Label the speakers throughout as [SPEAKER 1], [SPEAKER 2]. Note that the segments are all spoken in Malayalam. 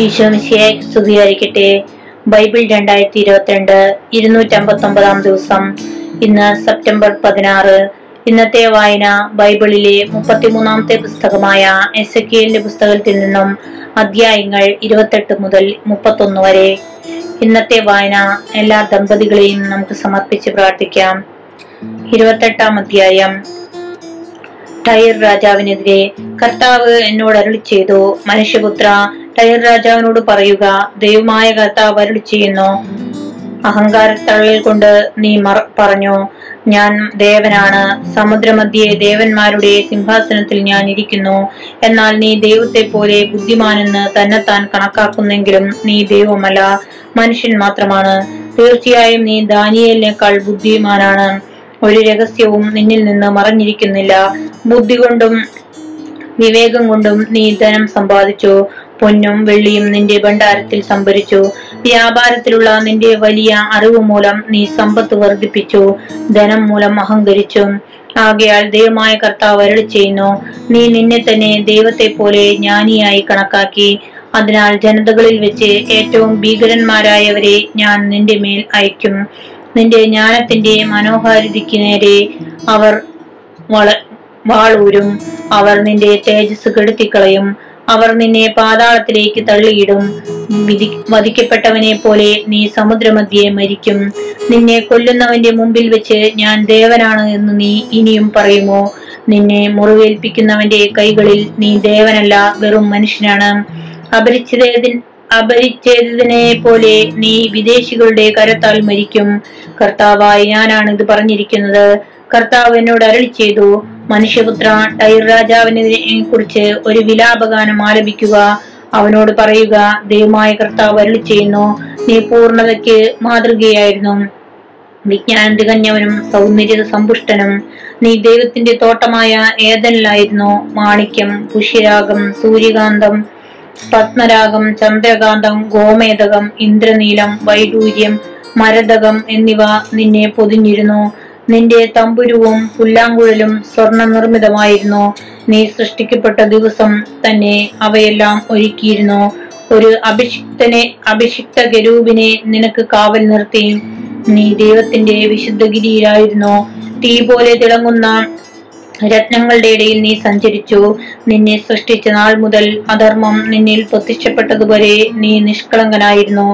[SPEAKER 1] ഈശോ മിശിയെ സ്തുതിയായിരിക്കട്ടെ. ബൈബിൾ രണ്ടായിരത്തി ഇരുപത്തിരണ്ട് ഇരുന്നൂറ്റമ്പത്തി ഒമ്പതാം ദിവസം ഇന്ന് സെപ്റ്റംബർ പതിനാറ്. ഇന്നത്തെ വായന ബൈബിളിലെ മുപ്പത്തിമൂന്നാമത്തെ പുസ്തകമായ എസ് എ പുസ്തകത്തിൽ നിന്നും അധ്യായങ്ങൾ ഇരുപത്തെട്ട് മുതൽ മുപ്പത്തൊന്ന് വരെ. ഇന്നത്തെ വായന എല്ലാ ദമ്പതികളെയും നമുക്ക് സമർപ്പിച്ച് പ്രാർത്ഥിക്കാം. ഇരുപത്തെട്ടാം അധ്യായം. ടൈർ രാജാവിനെതിരെ കർത്താവ് എന്നോട് അരുളി ചെയ്തു മനുഷ്യപുത്ര ടയർ രാജാവിനോട് പറയുക ദൈവമായ കർത്താവ് അരുളി ചെയ്യുന്നു. അഹങ്കാരത്തള്ളൽ കൊണ്ട് നീ മറ- പറഞ്ഞു ഞാൻ ദേവനാണ്. സമുദ്രമധ്യേ ദേവന്മാരുടെ സിംഹാസനത്തിൽ ഞാൻ ഇരിക്കുന്നു. എന്നാൽ നീ ദൈവത്തെ പോലെ ബുദ്ധിമാനെന്ന് തന്നെത്താൻ കണക്കാക്കുന്നെങ്കിലും നീ ദൈവമല്ല മനുഷ്യൻ മാത്രമാണ്. തീർച്ചയായും നീ ദാനിയേലിനേക്കാൾ ബുദ്ധിമാനാണ്. ഒരു രഹസ്യവും നിന്നിൽ നിന്ന് മറഞ്ഞിരിക്കുന്നില്ല. ബുദ്ധി കൊണ്ടും വിവേകം കൊണ്ടും നീ ധനം സമ്പാദിച്ചു. പൊന്നും വെള്ളിയും നിന്റെ ഭണ്ഡാരത്തിൽ സംഭരിച്ചു. വ്യാപാരത്തിലുള്ള നിന്റെ വലിയ അറിവ് മൂലം നീ സമ്പത്ത് വർദ്ധിപ്പിച്ചു. ധനം മൂലം അഹങ്കരിച്ചു. ആകയാൽ ദൈവമായ കർത്താവ് അരളി ചെയ്യുന്നു. നീ നിന്നെ തന്നെ ദൈവത്തെ പോലെ ജ്ഞാനിയായി കണക്കാക്കി. അതിനാൽ ജനതകളിൽ വെച്ച് ഏറ്റവും ഭീകരന്മാരായവരെ ഞാൻ നിന്റെ മേൽ അയക്കും നിന്റെ ജ്ഞാനത്തിന്റെ മനോഹാരിതയ്ക്ക് നേരെ അവർ വള വാളൂരും. അവർ നിന്റെ തേജസ് കെടുത്തിക്കളയും. അവർ നിന്നെ പാതാളത്തിലേക്ക് തള്ളിയിടും. വിധി വധിക്കപ്പെട്ടവനെ പോലെ നീ സമുദ്രമധ്യേ മരിക്കും. നിന്നെ കൊല്ലുന്നവന്റെ മുമ്പിൽ വെച്ച് ഞാൻ ദേവനാണ് എന്ന് നീ ഇനിയും പറയുമോ? നിന്നെ മുറിവേൽപ്പിക്കുന്നവന്റെ കൈകളിൽ നീ ദേവനല്ല വെറും മനുഷ്യനാണ്. അപരിചിതേതിൻ അപരിച്ഛേദിതനെ പോലെ നീ വിദേശികളുടെ കരത്താൽ മരിക്കും. കർത്താവായി ഞാനാണ് ഇത് പറഞ്ഞിരിക്കുന്നത്. കർത്താവ് എന്നോട് അരളി ചെയ്തു മനുഷ്യപുത്ര ടൈർ രാജാവിനെ കുറിച്ച് ഒരു വിലാപഗാനം ആലപിക്കുക. അവനോട് പറയുക ദൈവമായ കർത്താവ് അരളി ചെയ്യുന്നു നീ പൂർണതയ്ക്ക് മാതൃകയായിരുന്നു. വിജ്ഞാനം തികഞ്ഞവനും സൗന്ദര്യ സമ്പുഷ്ടനും. നീ ദൈവത്തിന്റെ തോട്ടമായ ഏതനിലായിരുന്നു മാണിക്യം പുഷ്യരാഗം സൂര്യകാന്തം പത്മരാഗം ചന്ദ്രകാന്തം ഗോമേതകം ഇന്ദ്രനീലം വൈഡൂര്യം മരതകം എന്നിവ നിന്നെ പൊതിഞ്ഞിരുന്നു. നിന്റെ തമ്പുരുവും പുല്ലാങ്കുഴലും സ്വർണ നിർമ്മിതമായിരുന്നു നീ സൃഷ്ടിക്കപ്പെട്ട ദിവസം തന്നെ അവയെല്ലാം ഒരുക്കിയിരുന്നു. ഒരു അഭിഷിക്തനെ അഭിഷിക്ത ഗരൂപിനെ നിനക്ക് കാവൽ നിർത്തി. നീ ദൈവത്തിന്റെ വിശുദ്ധഗിരിയിലായിരുന്നു. തീ പോലെ തിളങ്ങുന്ന രത്നങ്ങളുടെ ഇടയിൽ നീ സഞ്ചരിച്ചു. നിന്നെ സൃഷ്ടിച്ച നാൾ മുതൽ അധർമ്മം നിന്നിൽ പ്രത്യക്ഷപ്പെട്ടതുവരെ നീ നിഷ്കളങ്കനായിരുന്നു.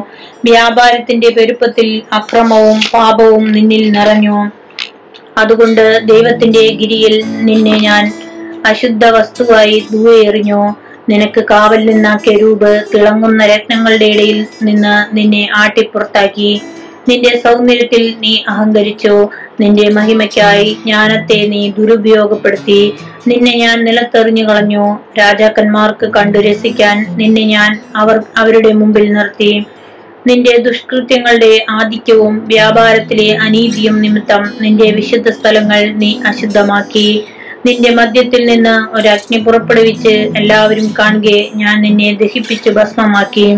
[SPEAKER 1] വ്യാപാരത്തിന്റെ പെരുപ്പത്തിൽ അക്രമവും പാപവും നിന്നിൽ നിറഞ്ഞു. അതുകൊണ്ട് ദൈവത്തിന്റെ ഗിരിയിൽ നിന്നെ ഞാൻ അശുദ്ധ വസ്തുവായി ദൂരെ എറിഞ്ഞു നിനക്ക് കാവൽ നിന്ന കെരൂപ് തിളങ്ങുന്ന രത്നങ്ങളുടെ ഇടയിൽ നിന്ന് നിന്നെ ആട്ടിപ്പുറത്താക്കി. നിന്റെ സൗന്ദര്യത്തിൽ നീ അഹങ്കരിച്ചു. നിന്റെ മഹിമയ്ക്കായി ജ്ഞാനത്തെ നീ ദുരുപയോഗപ്പെടുത്തി. നിന്നെ ഞാൻ നിലത്തെറിഞ്ഞു കളഞ്ഞു. രാജാക്കന്മാർക്ക് കണ്ടു രസിക്കാൻ നിന്നെ ഞാൻ അവർ അവരുടെ മുമ്പിൽ നിർത്തി. നിന്റെ ദുഷ്കൃത്യങ്ങളുടെ ആധിക്യവും വ്യാപാരത്തിലെ അനീതിയും നിമിത്തം നിന്റെ വിശുദ്ധ സ്ഥലങ്ങൾ നീ അശുദ്ധമാക്കി. നിന്റെ മദ്യത്തിൽ നിന്ന് ഒരു അഗ്നി പുറപ്പെടുവിച്ച് എല്ലാവരും കാണുകെ ഞാൻ നിന്നെ ദഹിപ്പിച്ച് ഭസ്മമാക്കി.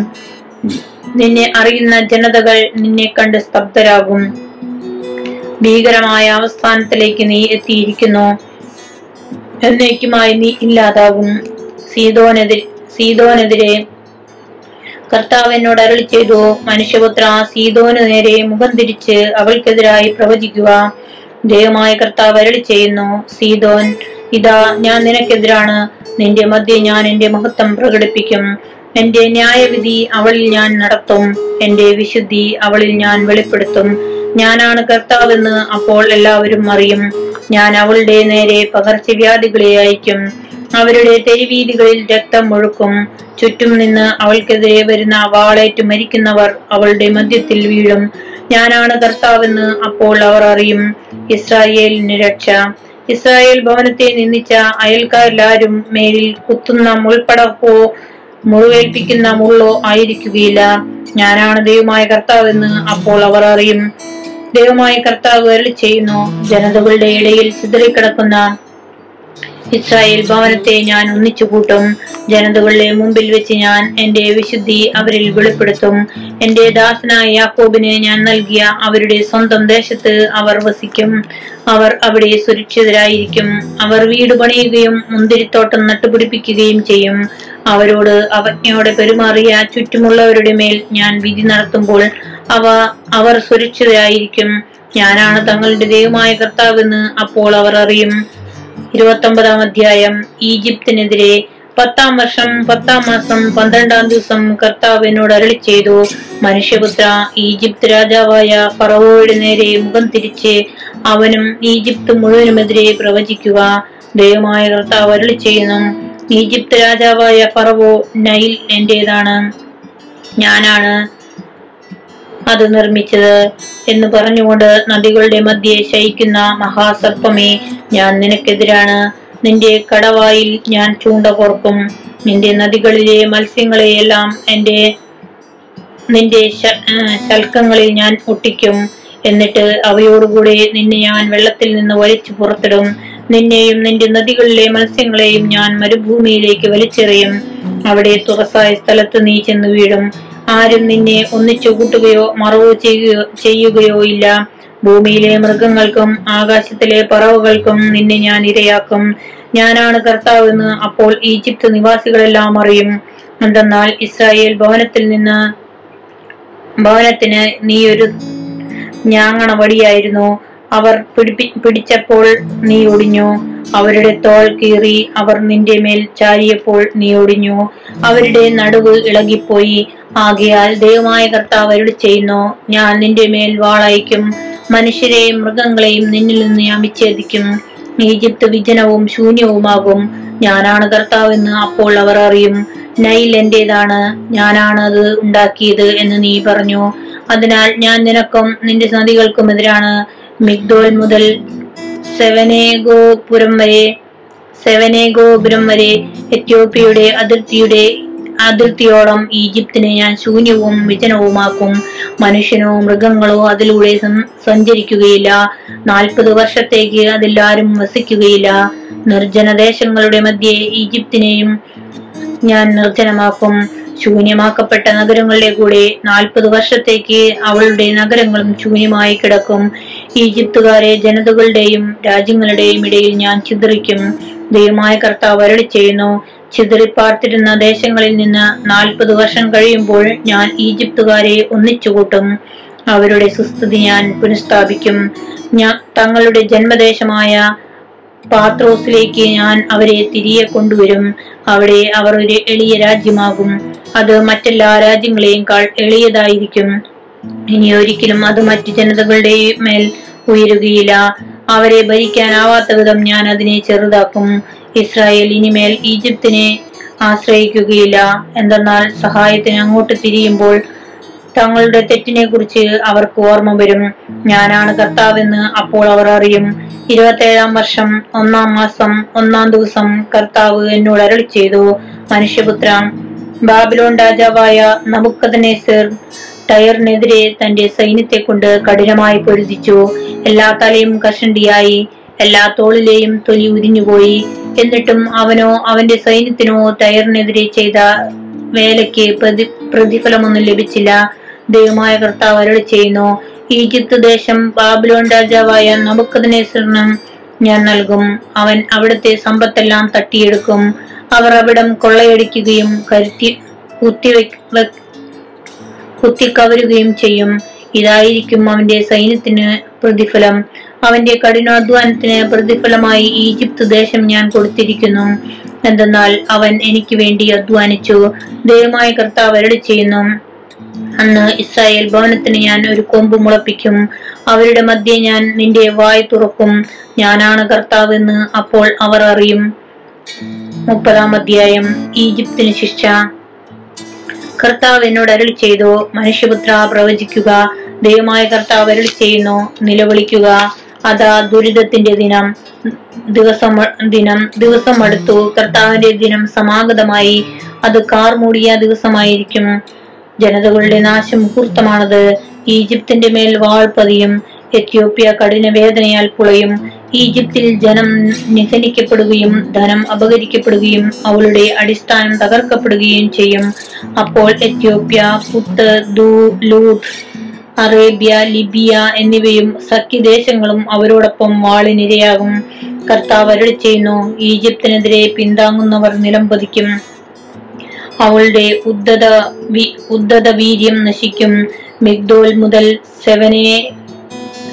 [SPEAKER 1] നിന്നെ അറിയുന്ന ജനതകൾ നിന്നെ കണ്ട് സ്തബ്ധരാകും. ഭീകരമായ അവസ്ഥാനത്തിലേക്ക് നീ എത്തിയിരിക്കുന്നു. എന്നേക്കുമായി നീ ഇല്ലാതാകും. സീതോനെതിരെ സീതോനെതിരെ കർത്താവ് എന്നോട് അരളി ചെയ്തു മനുഷ്യപുത്ര സീതോന് നേരെ മുഖം തിരിച്ച് അവൾക്കെതിരായി പ്രവചിക്കുക. ദൈവമായ കർത്താവ് അരളി ചെയ്യുന്നു സീതോൻ ഇതാ ഞാൻ നിനക്കെതിരാണ്. നിന്റെ മധ്യ ഞാൻ എന്റെ മഹത്വം പ്രകടിപ്പിക്കും. എന്റെ ന്യായവിധി അവളിൽ ഞാൻ നടത്തും. എന്റെ വിശുദ്ധി അവളിൽ ഞാൻ വെളിപ്പെടുത്തും. ഞാനാണ് കർത്താവെന്ന് അപ്പോൾ എല്ലാവരും അറിയും. ഞാൻ അവളുടെ നേരെ പകർച്ചവ്യാധികളെ അയക്കും. അവരുടെ തെരുവീതികളിൽ രക്തം ഒഴുക്കും. ചുറ്റും നിന്ന് അവൾക്കെതിരെ വരുന്ന വാളേറ്റ് മരിക്കുന്നവർ അവളുടെ മധ്യത്തിൽ വീഴും. ഞാനാണ് കർത്താവെന്ന് അപ്പോൾ അവർ അറിയും. ഇസ്രായേലിന് രക്ഷ. ഇസ്രായേൽ ഭവനത്തെ നിന്ദിച്ച അയൽക്കാരെല്ലാരും മേലിൽ കുത്തുന്ന മുൾപ്പടക്കോ മുറിവേൽപ്പിക്കുന്ന മുള്ളോ ആയിരിക്കുകയില്ല. ഞാനാണ് ദൈവമായ കർത്താവെന്ന് അപ്പോൾ അവർ അറിയും. ദൈവമായ കർത്താവ് അരുളി ചെയ്യുന്നു. ജനതകളുടെ ഇടയിൽ ചിതറിക്കിടക്കുന്ന ഇസ്രായേൽ ഭവനത്തെ ഞാൻ ഒന്നിച്ചു കൂട്ടും ജനതകളുടെ മുമ്പിൽ വെച്ച് ഞാൻ എന്റെ വിശുദ്ധി അവരിൽ വെളിപ്പെടുത്തും. എന്റെ ദാസനായ യാക്കോബിന് ഞാൻ നൽകിയ അവരുടെ സ്വന്തം ദേശത്ത് അവർ വസിക്കും. അവർ അവിടെ സുരക്ഷിതരായിരിക്കും. അവർ വീട് പണിയുകയും മുന്തിരിത്തോട്ടം നട്ടുപിടിപ്പിക്കുകയും ചെയ്യും. അവരോട് അവജ്ഞയോടെ പെരുമാറിയ ചുറ്റുമുള്ളവരുടെ മേൽ ഞാൻ വിധി നടത്തുമ്പോൾ അവ അവർ സുരക്ഷിതരായിരിക്കും. ഞാനാണ് തങ്ങളുടെ ദൈവമായ കർത്താവെന്ന് അപ്പോൾ അവർ അറിയും. ഇരുപത്തൊമ്പതാം അധ്യായം. ഈജിപ്തിനെതിരെ പത്താം വർഷം പത്താം മാസം പന്ത്രണ്ടാം ദിവസം കർത്താവ് എന്നോട് അരളി ചെയ്തു. മനുഷ്യപുത്ര ഈജിപ്ത് രാജാവായ ഫറവോയുടെ നേരെ മുഖം തിരിച്ച് അവനും ഈജിപ്ത് മുഴുവനുമെതിരെ പ്രവചിക്കുക. ദൈവമായ കർത്താവ് അരളി ചെയ്യുന്നു ഈജിപ്ത് രാജാവായ ഫറവോ നൈൽ എന്റേതാണ്? ഞാനാണ് അത് നിർമ്മിച്ചത് എന്ന് പറഞ്ഞുകൊണ്ട് നദികളുടെ മധ്യെ ശയിക്കുന്ന മഹാസർപ്പമേ ഞാൻ നിനക്കെതിരാണ്. നിന്റെ കടവായിൽ ഞാൻ ചൂണ്ട കോർക്കും. നിന്റെ നദികളിലെ മത്സ്യങ്ങളെയെല്ലാം എന്റെ നിന്റെ ശൽക്കങ്ങളിൽ ഞാൻ ഒട്ടിക്കും. എന്നിട്ട് അവയോടുകൂടെ നിന്നെ ഞാൻ വെള്ളത്തിൽ നിന്ന് വലിച്ചു പുറത്തിടും. നിന്നെയും നിന്റെ നദികളിലെ മത്സ്യങ്ങളെയും ഞാൻ മരുഭൂമിയിലേക്ക് വലിച്ചെറിയും. അവിടെ തുറസായ സ്ഥലത്ത് നീ ചെന്ന് വീഴും. ആരും നിന്നെ ഒന്നിച്ചു കൂട്ടുകയോ മറവോ ചെയ്യുകയോ ചെയ്യുകയോ ഇല്ല. ഭൂമിയിലെ മൃഗങ്ങൾക്കും ആകാശത്തിലെ പറവുകൾക്കും നിന്നെ ഞാൻ ഇരയാക്കും. ഞാനാണ് കർത്താവെന്ന് അപ്പോൾ ഈജിപ്ത് നിവാസികളെല്ലാം അറിയും. എന്തെന്നാൽ ഇസ്രായേൽ ഭവനത്തിൽ നിന്ന് ഭവനത്തിന് നീ ഒരു ഞാങ്ങണ വടിയായിരുന്നു. അവർ പിടിപ്പി പിടിച്ചപ്പോൾ നീ ഒടിഞ്ഞു. അവരുടെ തോൾ കീറി അവർ നിന്റെ മേൽ ചാരിയപ്പോൾ നീ ഒടിഞ്ഞു. അവരുടെ നടുവ് ഇളകിപ്പോയി. ആകയാൽ ദൈവമായ കർത്താവ് അരുളി ചെയ്യുന്നു. ഞാൻ നിന്റെ മേൽ വാളയക്കും മനുഷ്യരെയും മൃഗങ്ങളെയും നിന്നിൽ നിന്ന് ഞാൻ വിച്ഛേദിക്കും. ഈജിപ്ത് വിജനവും ശൂന്യവുമാകും. ഞാനാണ് കർത്താവെന്ന് അപ്പോൾ അവർ അറിയും. നൈൽ എന്റേതാണ്? ഞാനാണ് അത് ഉണ്ടാക്കിയത് എന്ന് നീ പറഞ്ഞു. അതിനാൽ ഞാൻ നിനക്കും നിന്റെ നദികൾക്കും എതിരാണ്. മിഗ്ദോൽ മുതൽ സെവനേഗോപുരം വരെ സെവനേഗോപുരം വരെ എത്യോപ്യയുടെ അതിർത്തിയുടെ അതിർത്തിയോളം ഈജിപ്തിനെ ഞാൻ ശൂന്യവും വിജനവുമാക്കും. മനുഷ്യനോ മൃഗങ്ങളോ അതിലൂടെ സഞ്ചരിക്കുകയില്ല. നാൽപ്പത് വർഷത്തേക്ക് അതിലാരും വസിക്കുകയില്ല. നിർജന ദേശങ്ങളുടെ മധ്യേ ഈജിപ്തിനെയും ഞാൻ നിർജനമാക്കും. ശൂന്യമാക്കപ്പെട്ട നഗരങ്ങളുടെ കൂടെ നാൽപ്പത് വർഷത്തേക്ക് അവളുടെ നഗരങ്ങളും ശൂന്യമായി കിടക്കും. ഈജിപ്തുകാരെ ജനതകളുടെയും രാജ്യങ്ങളുടെയും ഇടയിൽ ഞാൻ ചിതറിക്കും. ദൈവമായ കർത്താവ് അരളി ചെയ്യുന്നു ചിതറിപ്പാർത്തിരുന്ന ദേശങ്ങളിൽ നിന്ന് നാൽപ്പത് വർഷം കഴിയുമ്പോൾ ഞാൻ ഈജിപ്തുകാരെ ഒന്നിച്ചുകൂട്ടും. അവരുടെ സുസ്ഥിതി ഞാൻ പുനഃസ്ഥാപിക്കും. ഞാൻ തങ്ങളുടെ ജന്മദേശമായ പാത്രോസിലേക്ക് ഞാൻ അവരെ തിരികെ കൊണ്ടുവരും. അവിടെ അവർ ഒരു എളിയ രാജ്യമാകും. അത് മറ്റെല്ലാ രാജ്യങ്ങളെയുംക്കാൾ എളിയതായിരിക്കും. ഇനി ഒരിക്കലും അത് മറ്റു ജനതകളുടെ മേൽ ഉയരുകയില്ല. അവരെ ഭരിക്കാനാവാത്ത വിധം ഞാൻ അതിനെ ചെറുതാക്കും. ഇസ്രായേൽ ഇനിമേൽ ഈജിപ്തിനെ ആശ്രയിക്കുകയില്ല. എന്തെന്നാൽ സഹായത്തിന് അങ്ങോട്ട് തിരിയുമ്പോൾ തങ്ങളുടെ തെറ്റിനെ കുറിച്ച് അവർക്ക് ഓർമ്മ വരും. ഞാനാണ് കർത്താവെന്ന് അപ്പോൾ അവർ അറിയും. ഇരുപത്തേഴാം വർഷം ഒന്നാം മാസം ഒന്നാം ദിവസം കർത്താവ് എന്നോട് അരളി ചെയ്തു. മനുഷ്യപുത്ര ബാബിലോൺ രാജാവായ നബുക്കദനേസർ ടയറിനെതിരെ തന്റെ സൈന്യത്തെ കൊണ്ട് കഠിനമായി പൊരുതിച്ചു. എല്ലാ തലയും കഷണ്ടിയായി. എല്ലാ തോളിലെയും തൊലി ഉരിഞ്ഞുപോയി എന്നിട്ടും അവനോ അവന്റെ സൈന്യത്തിനോ തയറിനെതിരെ ചെയ്ത വേലയ്ക്ക് പ്രതി പ്രതിഫലമൊന്നും ലഭിച്ചില്ല. ദൈവമായ കർത്താവ് അരുളി ചെയ്യുന്നു ഈജിപ്ത് ദേശം ബാബിലോൺ രാജാവായ നബുക്കദനേസറിനും ഞാൻ നൽകും. അവൻ അവിടുത്തെ സമ്പത്തെല്ലാം തട്ടിയെടുക്കും. അവർ അവിടം കൊള്ളയടിക്കുകയും കരുത്തി കുത്തി കുത്തിക്കവരുകയും ചെയ്യും. ഇതായിരിക്കും അവന്റെ സൈന്യത്തിന് പ്രതിഫലം. അവന്റെ കഠിനാധ്വാനത്തിന് പ്രതിഫലമായി ഈജിപ്ത് ദേശം ഞാൻ കൊടുത്തിരിക്കുന്നു. എന്തെന്നാൽ അവൻ എനിക്ക് വേണ്ടി അധ്വാനിച്ചു. ദൈവമായ കർത്താവ് അരളി ചെയ്യുന്നു. അന്ന് ഇസ്രായേൽ ഭവനത്തിന് ഞാൻ ഒരു കൊമ്പ് മുളപ്പിക്കും. അവരുടെ മധ്യ ഞാൻ നിന്റെ വായ് തുറക്കും. ഞാനാണ് കർത്താവ് എന്ന് അപ്പോൾ അവർ അറിയും. മുപ്പതാം അധ്യായം. ഈജിപ്തിന് ശിക്ഷ. കർത്താവ് എന്നോട് അരളി ചെയ്തു. മനുഷ്യപുത്ര പ്രവചിക്കുക. ദൈവമായ കർത്താവ് അരളി ചെയ്യുന്നു. നിലവിളിക്കുക. അതാ ദുരിതത്തിന്റെ ദിനം. ദിവസം ദിനം ദിവസം അടുത്തു. കർത്താവിന്റെ ദിനം സമാഗതമായി. അത് കാർ മൂടിയ ദിവസമായിരിക്കും. ജനതകളുടെ നാശം മുഹൂർത്തമാണത്. ഈജിപ്തിന്റെ മേൽ വാൾ പതിയും. എത്യോപ്യ കഠിന വേദനയാൽ പുളയും. ഈജിപ്തിൽ ജനം നിഹനിക്കപ്പെടുകയും ധനം അപഹരിക്കപ്പെടുകയും അവളുടെ അടിസ്ഥാനം തകർക്കപ്പെടുകയും ചെയ്യും. അപ്പോൾ എത്യോപ്യ പുത്ത് ദൂ ലൂട്ട് അറേബ്യ ലിബിയ എന്നിവയും സഖ്യദേശങ്ങളും അവരോടൊപ്പം വാളിനിരയാകും. കർത്താവ് അരളി ചെയ്യുന്നു ഈജിപ്തിനെതിരെ പിന്താങ്ങുന്നവർ നിലംപതിക്കും അവളുടെ ഉദ്ധത വി- ഉദ്ധത വീര്യം നശിക്കും. മിഗ്ദോൽ മുതൽ സെവനെ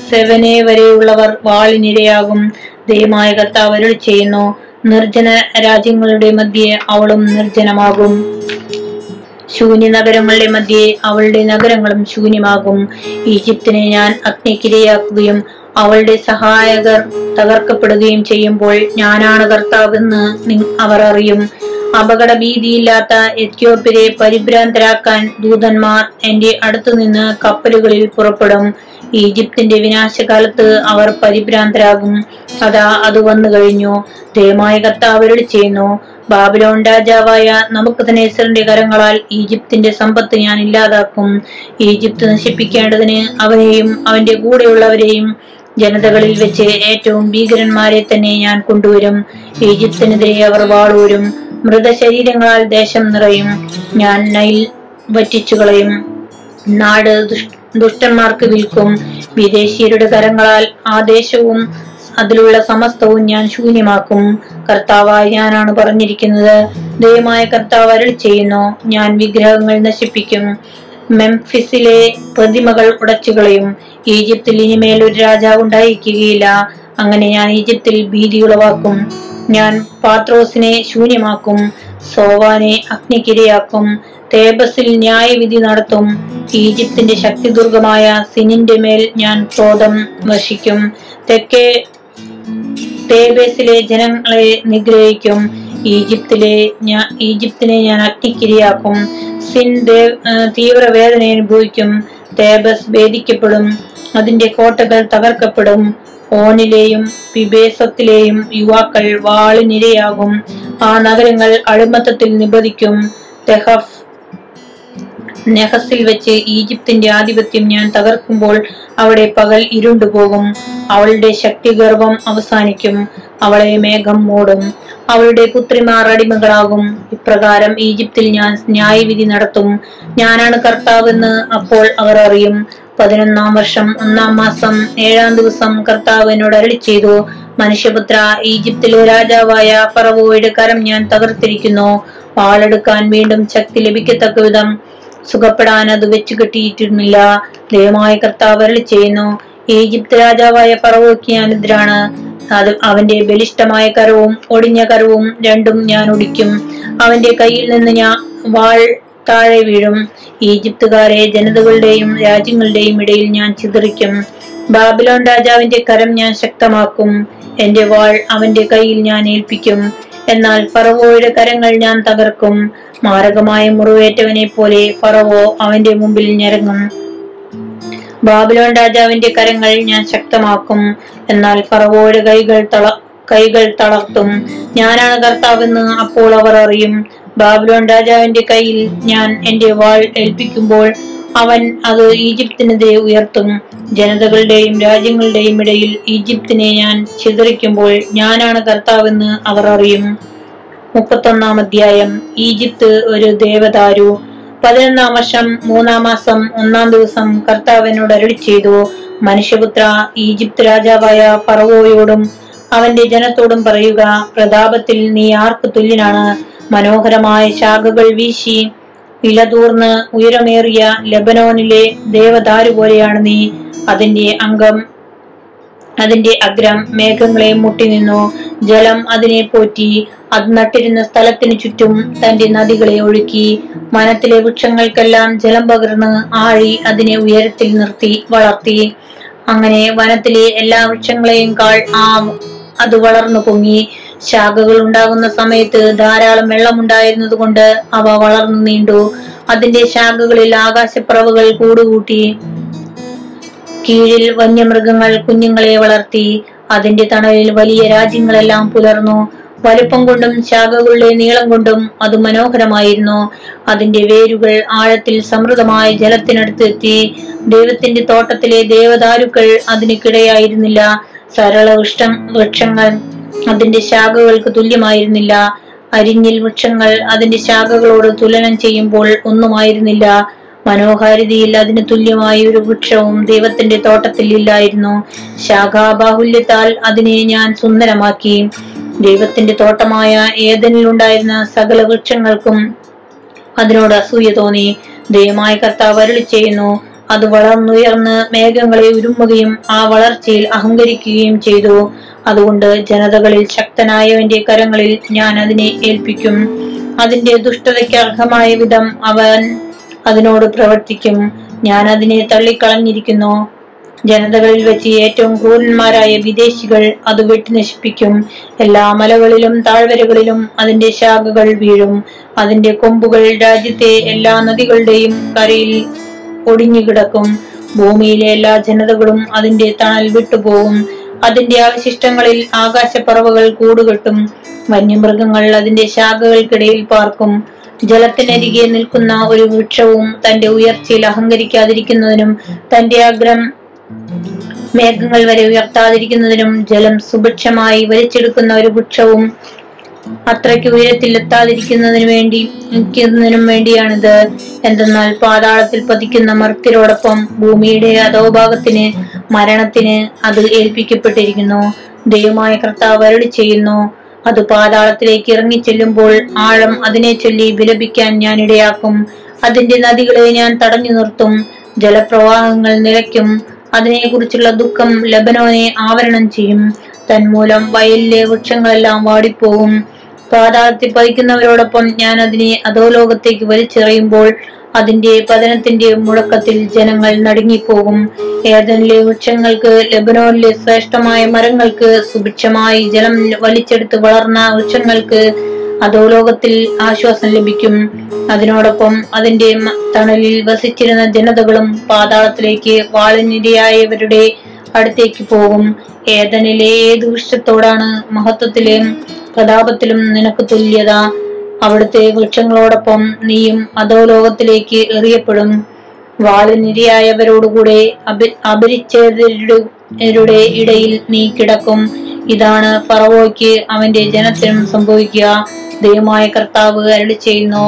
[SPEAKER 1] സെവനെ വരെയുള്ളവർ വാളിനിരയാകും. ദൈവമായ കർത്താവ് അരുൾ ചെയ്യുന്നു. നിർജന രാജ്യങ്ങളുടെ മധ്യേ അവളും നിർജനമാകും. ശൂന്യ നഗരങ്ങളുടെ മധ്യേ അവളുടെ നഗരങ്ങളും ശൂന്യമാകും. ഈജിപ്തിനെ ഞാൻ അഗ്നിക്കിരയാക്കുകയും അവളുടെ സഹായകർ തകർക്കപ്പെടുകയും ചെയ്യുമ്പോൾ ഞാനാണ് കർത്താവെന്ന് അവർ അറിയും. അപകട ഭീതിയില്ലാത്ത എത്യോപ്യരെ പരിഭ്രാന്തരാക്കാൻ ദൂതന്മാർ എന്റെ അടുത്തുനിന്ന് കപ്പലുകളിൽ പുറപ്പെടും. ഈജിപ്തിന്റെ വിനാശകാലത്ത് അവർ പരിഭ്രാന്തരാകും. അതാ അത് വന്നു കഴിഞ്ഞു. ദയമായ കർത്താവ് അരുളി ചെയ്യുന്നു ബാബിലോൺ രാജാവായ നമുക്കതനേസറിന്റെ കരങ്ങളാൽ ഈജിപ്തിന്റെ സമ്പത്ത് ഞാൻ ഇല്ലാതാക്കും. ഈജിപ്ത് നശിപ്പിക്കേണ്ടതിന് അവരെയും അവന്റെ കൂടെയുള്ളവരെയും ജനതകളിൽ വെച്ച് ഏറ്റവും ഭീകരന്മാരെ തന്നെ ഞാൻ കൊണ്ടുവരും. ഈജിപ്തിനെതിരെ അവർ വാളൂരും മൃതശരീരങ്ങളാൽ ദേശം നിറയും. ഞാൻ നൈൽ വറ്റിച്ചു കളയും നാട് ദുഷ്- ദുഷ്ടന്മാർക്ക് വിൽക്കും. വിദേശീയരുടെ കരങ്ങളാൽ ആദേശവും ദേശവും അതിലുള്ള സമസ്തവും ഞാൻ ശൂന്യമാക്കും. കർത്താവായി ഞാനാണ് പറഞ്ഞിരിക്കുന്നത്. ദൈവമായ കർത്താവ് അരുൾ ചെയ്യുന്നു. ഞാൻ വിഗ്രഹങ്ങൾ നശിപ്പിക്കും. മെംഫിസിലെ പ്രതിമകൾ ഉടച്ചുകളയും. ഈജിപ്തിൽ ഇനിമേൽ ഒരു രാജാവ് ഉണ്ടായിരിക്കുകയില്ല. അങ്ങനെ ഞാൻ ഈജിപ്തിൽ ഭീതി ഉളവാക്കും. ഞാൻ പാത്രോസിനെ ശൂന്യമാക്കും. സോവാനെ അഗ്നിക്കിരയാക്കും. തേബസിൽ ന്യായവിധി നടത്തും. ഈജിപ്തിന്റെ ശക്തിദുർഗമായ സിനിന്റെ മേൽ ഞാൻ ക്രോധം വർഷിക്കും തെക്കേ തേബസിലെ ജനങ്ങളെ നിഗ്രഹിക്കും. ഈജിപ്തിലെ ഞാൻ ഈജിപ്തിനെ ഞാൻ അഗ്നിക്കിരിയാക്കും. സിൻ തീവ്രവേദന അനുഭവിക്കും. തേബസ് ഭേദിക്കപ്പെടും. അതിന്റെ കോട്ടകൾ തകർക്കപ്പെടും. ഓണിലെയും വിഭേസത്തിലെയും യുവാക്കൾ വാളിനിരയാകും. ആ നഗരങ്ങൾ അഴിമത്തത്തിൽ നിബദിക്കും തെഹഫ് നെഹസിൽ വെച്ച് ഈജിപ്തിന്റെ ആധിപത്യം ഞാൻ തകർക്കുമ്പോൾ അവിടെ പകൽ ഇരുണ്ടുപോകും. അവളുടെ ശക്തി ഗർവം അവസാനിക്കും. അവളെ മേഘം മൂടും. അവളുടെ പുത്രിമാർ അടിമകളാകും. ഇപ്രകാരം ഈജിപ്തിൽ ഞാൻ ന്യായവിധി നടത്തും. ഞാനാണ് കർത്താവെന്ന് അപ്പോൾ അവർ അറിയും. പതിനൊന്നാം വർഷം ഒന്നാം മാസം ഏഴാം ദിവസം കർത്താവ് എന്നോട് അരളി ചെയ്തു മനുഷ്യപുത്ര ഈജിപ്തിലെ രാജാവായ ഫറവോയുടെ കരം ഞാൻ തകർത്തിരിക്കുന്നു. വാളെടുക്കാൻ വീണ്ടും ശക്തി ലഭിക്കത്തക്ക വിധം സുഖപ്പെടാൻ അത് വെച്ചു കെട്ടിയിട്ടിരുന്നില്ല ദൈവമായ കർത്താവ് അരളി ചെയ്യുന്നു. ഈജിപ്ത് രാജാവായ ഫറവോക്ക് ഞാൻ എതിരാണ് അത് അവന്റെ ബലിഷ്ടമായ കരവും ഒടിഞ്ഞ കരവും രണ്ടും ഞാൻ ഒടിക്കും. അവന്റെ കയ്യിൽ നിന്ന് ഞാൻ വാൾ താഴെ വീഴും. ഈജിപ്തുകാരെ ജനതകളുടെയും രാജ്യങ്ങളുടെയും ഇടയിൽ ഞാൻ ചിതറിക്കും. ബാബിലോൺ രാജാവിന്റെ കരം ഞാൻ ശക്തമാക്കും. എന്റെ വാൾ അവന്റെ കയ്യിൽ ഞാൻ ഏൽപ്പിക്കും. എന്നാൽ ഫറവോയുടെ കരങ്ങൾ ഞാൻ തകർക്കും. മാരകമായ മുറിവേറ്റവനെ പോലെ ഫറവോ അവന്റെ മുമ്പിൽ ഞരങ്ങും. ബാബിലോൺ രാജാവിന്റെ കരങ്ങൾ ഞാൻ ശക്തമാക്കും. എന്നാൽ ഫറവോയുടെ കൈകൾ തള കൈകൾ തളർത്തും. ഞാനാണ് കർത്താവെന്ന് അപ്പോൾ അവർ അറിയും. ബാബിലോൺ രാജാവിന്റെ കയ്യിൽ ഞാൻ എന്റെ വാൾ ഏൽപ്പിക്കുമ്പോൾ അവൻ അത് ഈജിപ്തിനെതിരെ ഉയർത്തും. ജനതകളുടെയും രാജ്യങ്ങളുടെയും ഇടയിൽ ഈജിപ്തിനെ ഞാൻ ചിതറിക്കുമ്പോൾ ഞാനാണ് കർത്താവെന്ന് അവർ അറിയും. മുപ്പത്തൊന്നാം അധ്യായം. ഈജിപ്ത് ഒരു ദേവദാരു. പതിനൊന്നാം വർഷം മൂന്നാം മാസം ഒന്നാം ദിവസം കർത്താവിനോട് അരുളി ചെയ്തു മനുഷ്യപുത്ര ഈജിപ്ത് രാജാവായ പറവോയോടും അവന്റെ ജനത്തോടും പറയുക പ്രതാപത്തിൽ നീ ആർക്ക് തുല്യനാണ്? മനോഹരമായ ശാഖകൾ വീശി ഇലതൂർന്ന് ഉയരമേറിയ ലബനോനിലെ ദേവദാരു പോലെയാണ് നീ. അതിന്റെ അംഗം അതിന്റെ അഗ്രം മേഘങ്ങളെ മുട്ടിനിന്നു. ജലം അതിനെ പോറ്റി അത് നട്ടിരുന്ന സ്ഥലത്തിനു ചുറ്റും തന്റെ നദികളെ ഒഴുക്കി. മനത്തിലെ വൃക്ഷങ്ങൾക്കെല്ലാം ജലം പകർന്ന് ആഴി അതിനെ ഉയരത്തിൽ നിർത്തി വളർത്തി. അങ്ങനെ വനത്തിലെ എല്ലാ വൃക്ഷങ്ങളെയും കാൾ ആ അത് വളർന്നു പൊങ്ങി. ശാഖകൾ ഉണ്ടാകുന്ന സമയത്ത് ധാരാളം വെള്ളം കൊണ്ട് അവ വളർന്നു നീണ്ടു. അതിന്റെ ശാഖകളിൽ ആകാശപ്പറവുകൾ കൂടുകൂട്ടി. കീഴിൽ വന്യമൃഗങ്ങൾ കുഞ്ഞുങ്ങളെ വളർത്തി. അതിന്റെ തണലിൽ വലിയ രാജ്യങ്ങളെല്ലാം പുലർന്നു. വലുപ്പം കൊണ്ടും ശാഖകളുടെ നീളം കൊണ്ടും അത് മനോഹരമായിരുന്നു. അതിന്റെ വേരുകൾ ആഴത്തിൽ സമൃദ്ധമായ ജലത്തിനടുത്ത് എത്തി. ദൈവത്തിന്റെ തോട്ടത്തിലെ ദേവദാരുക്കൾ അതിനിക്കിടയായിരുന്നില്ല സരള വൃഷ്ടം വൃക്ഷങ്ങൾ അതിന്റെ ശാഖകൾക്ക് തുല്യമായിരുന്നില്ല. അരിഞ്ഞിൽ വൃക്ഷങ്ങൾ അതിന്റെ ശാഖകളോട് തുലനം ചെയ്യുമ്പോൾ ഒന്നുമായിരുന്നില്ല. മനോഹാരിതയിൽ അതിന് തുല്യമായ ഒരു വൃക്ഷവും ദൈവത്തിന്റെ തോട്ടത്തിൽ ഇല്ലായിരുന്നു. ശാഖാബാഹുല്യത്താൽ അതിനെ ഞാൻ സുന്ദരമാക്കി. ദൈവത്തിന്റെ തോട്ടമായ ഏതനിലുണ്ടായിരുന്ന സകല വൃക്ഷങ്ങൾക്കും അതിനോട് അസൂയ തോന്നി. ദൈവമായ കർത്താവ് അരുളി ചെയ്യുന്നു അത് വളർന്നുയർന്ന് മേഘങ്ങളെ ഉരുമുകയും ആ വളർച്ചയിൽ അഹങ്കരിക്കുകയും ചെയ്തു. അതുകൊണ്ട് ജനതകളിൽ ശക്തനായവന്റെ കരങ്ങളിൽ ഞാൻ അതിനെ ഏൽപ്പിക്കും. അതിന്റെ ദുഷ്ടതയ്ക്ക് അർഹമായ വിധം അവൻ അതിനോട് പ്രവർത്തിക്കും. ഞാൻ അതിനെ തള്ളിക്കളഞ്ഞിരിക്കുന്നു. ജനതകളിൽ വെച്ച് ഏറ്റവും ക്രൂരന്മാരായ വിദേശികൾ അത് വെട്ടി നശിപ്പിക്കും എല്ലാ മലകളിലും താഴ്വരകളിലും അതിന്റെ ശാഖകൾ വീഴും. അതിന്റെ കൊമ്പുകൾ രാജ്യത്തെ എല്ലാ നദികളുടെയും കരയിൽ ഒടിഞ്ഞു കിടക്കും. ഭൂമിയിലെ എല്ലാ ജനതകളും അതിന്റെ തണൽ വിട്ടുപോകും. അതിന്റെ അവശിഷ്ടങ്ങളിൽ ആകാശപ്പറവകൾ കൂടുകെട്ടും. വന്യമൃഗങ്ങൾ അതിന്റെ ശാഖകൾക്കിടയിൽ പാർക്കും. ജലത്തിനരികെ നിൽക്കുന്ന ഒരു വൃക്ഷവും തന്റെ ഉയർച്ചയിൽ അഹങ്കരിക്കാതിരിക്കുന്നതിനും തന്റെ അഗ്രം മേഘങ്ങൾ വരെ ഉയർത്താതിരിക്കുന്നതിനും ജലം സുഭിക്ഷമായി വലിച്ചെടുക്കുന്ന ഒരു വൃക്ഷവും അത്രയ്ക്ക് ഉയരത്തിൽ എത്താതിരിക്കുന്നതിന് വേണ്ടി നിൽക്കുന്നതിനും വേണ്ടിയാണിത്. എന്തെന്നാൽ പാതാളത്തിൽ പതിക്കുന്ന മർത്യരോടൊപ്പം ഭൂമിയുടെ അധോഭാഗത്തിന് മരണത്തിന് അത് ഏൽപ്പിക്കപ്പെട്ടിരിക്കുന്നു. ദൈവമായ കർത്താവ് അരളി ചെയ്യുന്നു അത് പാതാളത്തിലേക്ക് ഇറങ്ങിച്ചെല്ലുമ്പോൾ ആഴം അതിനെ ചൊല്ലി വിലപിക്കാൻ ഞാൻ ഇടയാക്കും. അതിന്റെ നദികളെ ഞാൻ തടഞ്ഞു നിർത്തും. ജലപ്രവാഹങ്ങൾ നിലയ്ക്കും അതിനെക്കുറിച്ചുള്ള ദുഃഖം ലബനോനെ ആവരണം ചെയ്യും. തന്മൂലം വയലിലെ വൃക്ഷങ്ങളെല്ലാം വാടിപ്പോകും. പാതാളത്തിൽ പതിക്കുന്നവരോടൊപ്പം ഞാൻ അതിനെ അധോലോകത്തേക്ക് വലിച്ചെറിയുമ്പോൾ അതിന്റെ പതനത്തിന്റെ മുഴക്കത്തിൽ ജനങ്ങൾ നടുങ്ങിപ്പോകും. ഏതനിലെ വൃക്ഷങ്ങൾക്ക് ലബനോനിലെ ശ്രേഷ്ഠമായ മരങ്ങൾക്ക് സുഭിക്ഷമായി ജലം വലിച്ചെടുത്ത് വളർന്ന വൃക്ഷങ്ങൾക്ക് അധോലോകത്തിൽ ആശ്വാസം ലഭിക്കും. അതിനോടൊപ്പം അതിന്റെ തണലിൽ വസിച്ചിരുന്ന ജനതകളും പാതാളത്തിലേക്ക് വാളിനിരയായവരുടെ അടുത്തേക്ക് പോകും. ഏതനിലെ ദൂഷ്യത്തോടാണ് മഹത്വത്തിലും പ്രതാപത്തിലും നിനക്ക് തുല്യത? അവിടുത്തെ വൃക്ഷങ്ങളോടൊപ്പം നീയും അധോലോകത്തിലേക്ക് എറിയപ്പെടും. വാളിനിരയായവരോടുകൂടെ അപി അപരിച്ഛേദരുടെ ഇടയിൽ നീ കിടക്കും. ഇതാണ് ഫറവോയ്ക്ക് അവന്റെ ജനത്തിനും സംഭവിക്കുക. ദൈവമായ കർത്താവ് അരളി ചെയ്യുന്നു